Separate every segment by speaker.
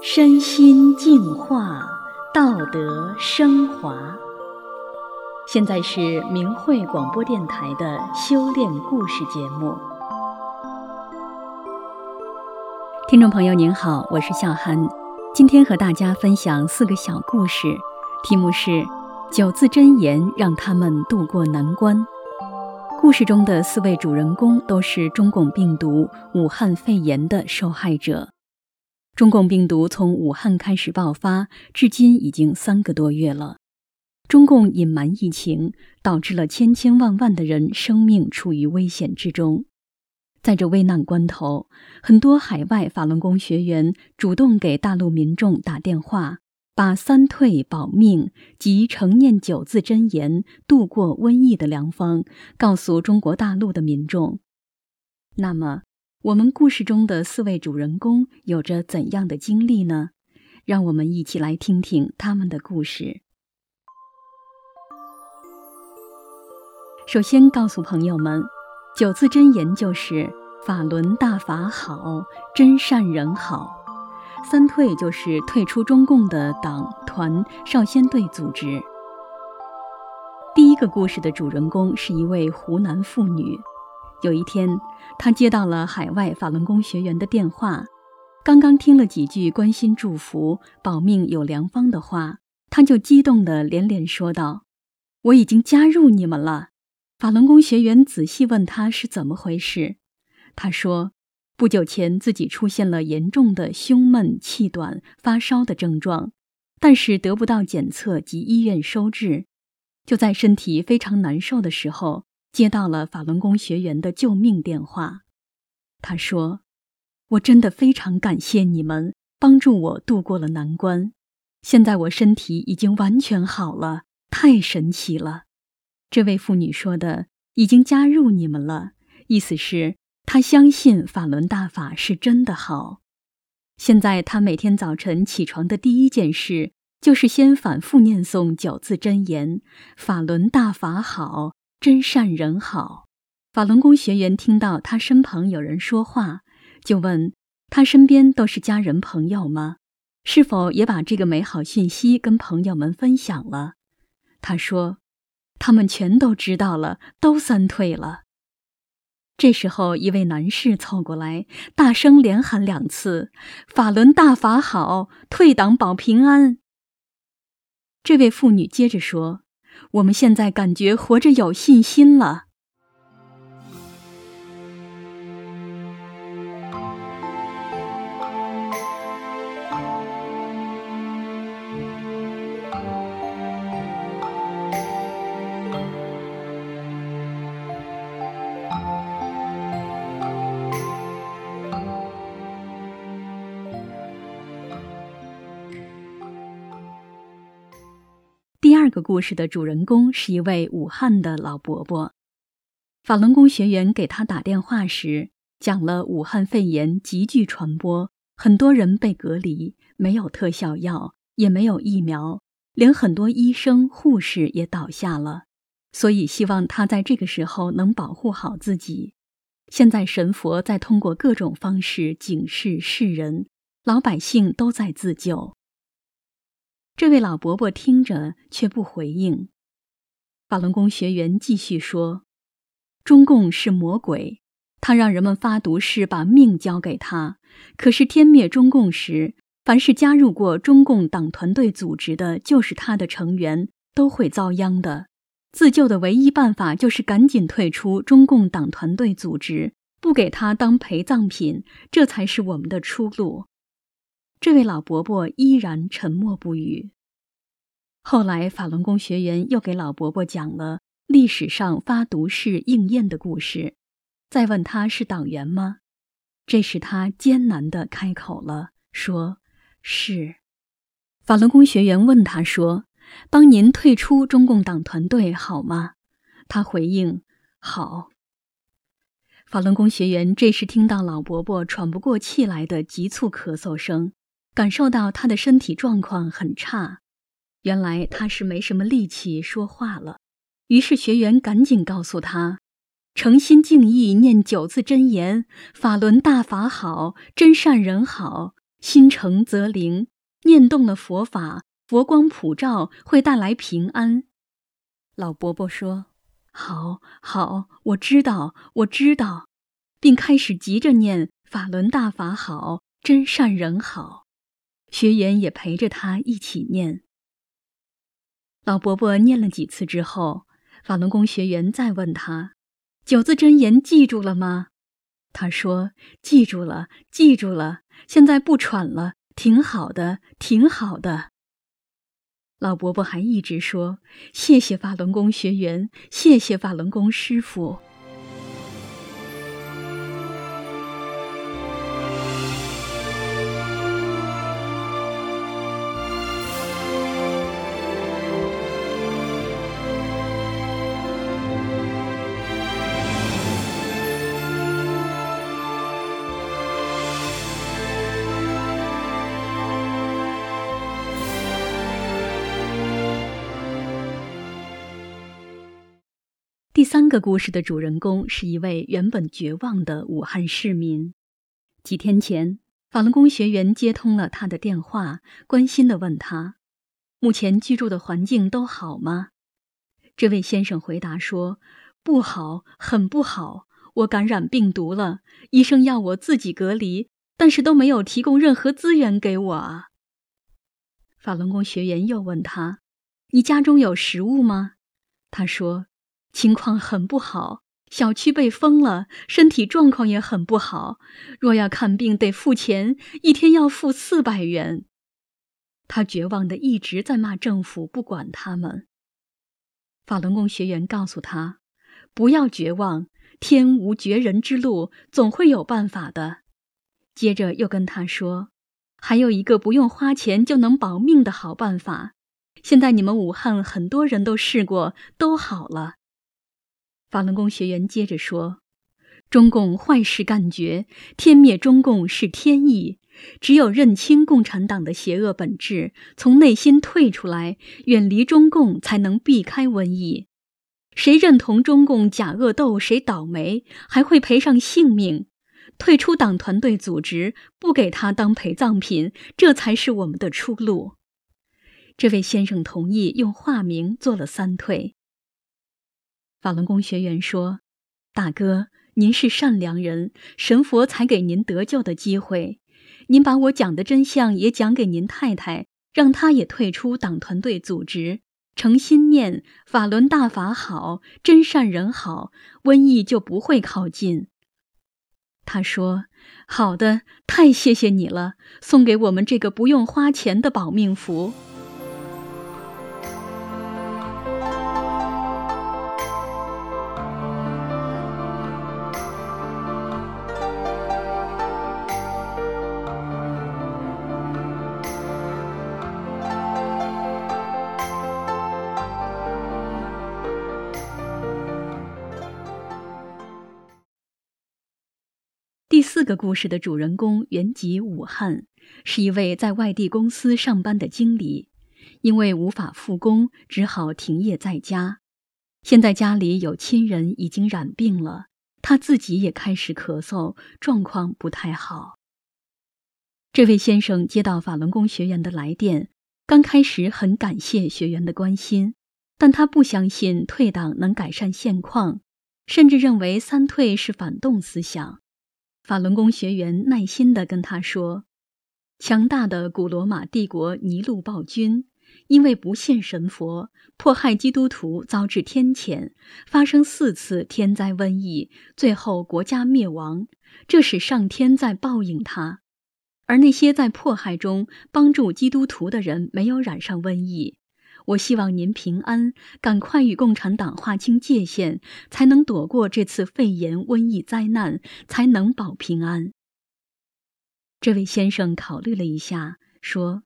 Speaker 1: 身心净化，道德升华。现在是明慧广播电台的修炼故事节目。听众朋友您好，我是笑涵，今天和大家分享四个小故事，题目是“九字真言让他们渡过难关”。故事中的四位主人公都是中共病毒武汉肺炎的受害者。中共病毒从武汉开始爆发，至今已经三个多月了。中共隐瞒疫情，导致了千千万万的人生命处于危险之中。在这危难关头，很多海外法轮功学员主动给大陆民众打电话，把三退保命及承念九字真言度过瘟疫的良方告诉中国大陆的民众。那么，我们故事中的四位主人公有着怎样的经历呢？让我们一起来听听他们的故事。首先告诉朋友们，九字真言就是法轮大法好，真善人好。三退就是退出中共的党团少先队组织。第一个故事的主人公是一位湖南妇女。有一天，他接到了海外法轮功学员的电话，刚刚听了几句关心祝福、保命有良方的话，他就激动地连连说道：“我已经加入你们了。”法轮功学员仔细问他是怎么回事，他说：“不久前自己出现了严重的胸闷、气短、发烧的症状，但是得不到检测及医院收治，就在身体非常难受的时候，接到了法轮功学员的救命电话。他说：‘我真的非常感谢你们帮助我度过了难关，现在我身体已经完全好了，太神奇了。’”这位妇女说的“已经加入你们了”，意思是她相信法轮大法是真的好。现在她每天早晨起床的第一件事，就是先反复念诵九字真言：“法轮大法好，真善人好。”法轮功学员听到他身旁有人说话，就问他身边都是家人朋友吗？是否也把这个美好讯息跟朋友们分享了？他说。他们全都知道了，都三退了。这时候，一位男士凑过来，大声连喊两次：“法轮大法好，退党保平安。”这位妇女接着说：“我们现在感觉活着有信心了。”故事的主人公是一位武汉的老伯伯。法轮功学员给他打电话时，讲了武汉肺炎急剧传播，很多人被隔离，没有特效药，也没有疫苗，连很多医生护士也倒下了。所以希望他在这个时候能保护好自己。现在神佛在通过各种方式警示世人，老百姓都在自救。这位老伯伯听着却不回应。法轮功学员继续说：“中共是魔鬼，他让人们发毒誓把命交给他。可是天灭中共时，凡是加入过中共党团队组织的，就是他的成员，都会遭殃的。自救的唯一办法就是赶紧退出中共党团队组织，不给他当陪葬品，这才是我们的出路。”这位老伯伯依然沉默不语。后来，法轮功学员又给老伯伯讲了历史上发毒誓应验的故事，再问他是党员吗？这时他艰难地开口了，说：“是。”法轮功学员问他说：“帮您退出中共党团队好吗？”他回应：“好。”法轮功学员这时听到老伯伯喘不过气来的急促咳嗽声。感受到他的身体状况很差，原来他是没什么力气说话了。于是学员赶紧告诉他：“诚心敬意念九字真言：法轮大法好，真善人好，心诚则灵。念动了佛法，佛光普照，会带来平安。老伯伯说：“好，好，我知道，我知道。”并开始急着念：“法轮大法好，真善人好。”学员也陪着他一起念。老伯伯念了几次之后，法轮功学员再问他：“九字真言记住了吗？”他说：“记住了，记住了。现在不喘了。”挺好的，挺好的。老伯伯还一直说：“谢谢法轮功学员，谢谢法轮功师傅。”三个故事的主人公是一位原本绝望的武汉市民。几天前，法轮功学员接通了他的电话，关心地问他：“目前居住的环境都好吗？”这位先生回答说：“不好，很不好。我感染病毒了，医生要我自己隔离，但是都没有提供任何资源给我啊。”法轮功学员又问他：“你家中有食物吗？”他说。情况很不好，小区被封了，身体状况也很不好。若要看病得付钱，一天要付四百元。他绝望的一直在骂政府不管他们。法轮功学员告诉他：“不要绝望，天无绝人之路，总会有办法的。”接着又跟他说：“还有一个不用花钱就能保命的好办法，现在你们武汉很多人都试过，都好了。”法轮功学员接着说：“中共坏事干绝，天灭中共是天意。只有认清共产党的邪恶本质，从内心退出来，远离中共，才能避开瘟疫。谁认同中共假恶斗，谁倒霉，还会赔上性命。退出党团队组织，不给他当陪葬品，这才是我们的出路。”这位先生同意用化名做了三退。法轮功学员说：“大哥，您是善良人，神佛才给您得救的机会。您把我讲的真相也讲给您太太，让她也退出党团队组织，诚心念法轮大法好，真善人好，瘟疫就不会靠近。”他说：“好的，太谢谢你了，送给我们这个不用花钱的保命符。”第四个故事的主人公原籍武汉，是一位在外地公司上班的经理，因为无法复工，只好停业在家。现在家里有亲人已经染病了，他自己也开始咳嗽，状况不太好。这位先生接到法轮功学员的来电，刚开始很感谢学员的关心，但他不相信退党能改善现况，甚至认为三退是反动思想。法轮功学员耐心地跟他说：“强大的古罗马帝国尼禄暴君，因为不信神佛，迫害基督徒，遭致天谴，发生四次天灾瘟疫，最后国家灭亡。这使上天在报应他。而那些在迫害中帮助基督徒的人，没有染上瘟疫。”我希望您平安，赶快与共产党划清界限，才能躲过这次肺炎瘟疫灾难，才能保平安。这位先生考虑了一下，说：“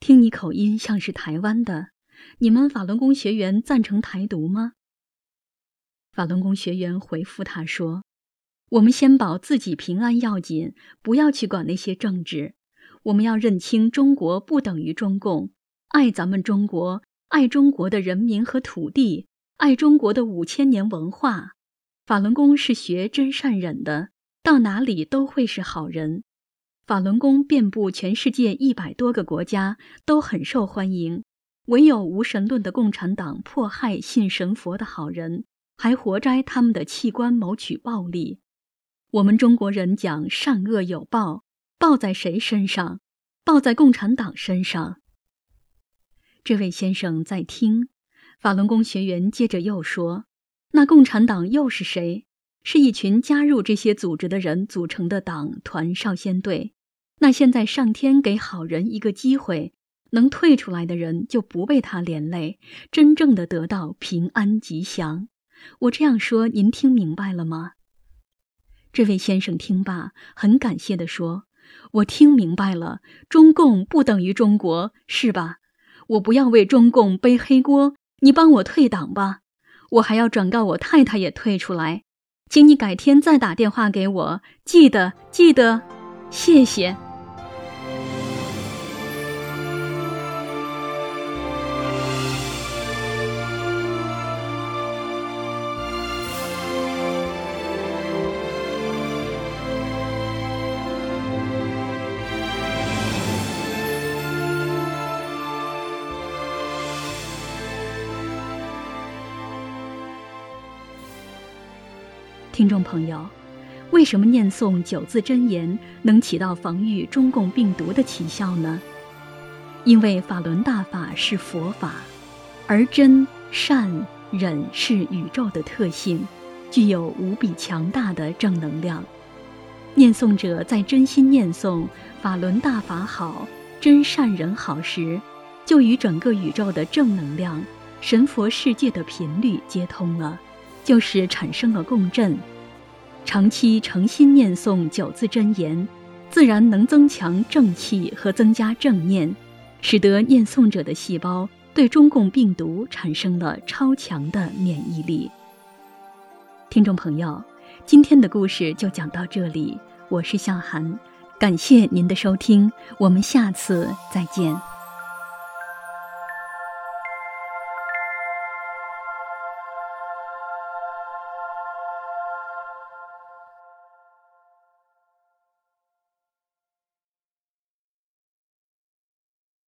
Speaker 1: 听你口音像是台湾的，你们法轮功学员赞成台独吗？”法轮功学员回复他说：“我们先保自己平安要紧，不要去管那些政治。我们要认清中国不等于中共。”爱咱们中国，爱中国的人民和土地，爱中国的五千年文化。法轮功是学真善忍的，到哪里都会是好人。法轮功遍布全世界一百多个国家，都很受欢迎。唯有无神论的共产党迫害信神佛的好人，还活摘他们的器官谋取暴利。我们中国人讲善恶有报，报在谁身上？报在共产党身上。这位先生在听，法轮功学员接着又说：“那共产党又是谁？是一群加入这些组织的人组成的党团少先队。那现在上天给好人一个机会。”能退出来的人就不被他连累，真正的得到平安吉祥。我这样说，您听明白了吗？这位先生听罢，很感谢地说：“我听明白了，中共不等于中国，是吧？我不要为中共背黑锅，你帮我退党吧。我还要转告我太太也退出来，请你改天再打电话给我，记得记得，谢谢。”听众朋友，为什么念诵九字真言能起到防御中共病毒的奇效呢？因为法轮大法是佛法，而真善忍是宇宙的特性，具有无比强大的正能量。念诵者在真心念诵法轮大法好、真善人好时，就与整个宇宙的正能量、神佛世界的频率接通了。就是产生了共振，长期诚心念诵九字真言，自然能增强正气和增加正念，使得念诵者的细胞对中共病毒产生了超强的免疫力。听众朋友，今天的故事就讲到这里，我是向涵，感谢您的收听，我们下次再见。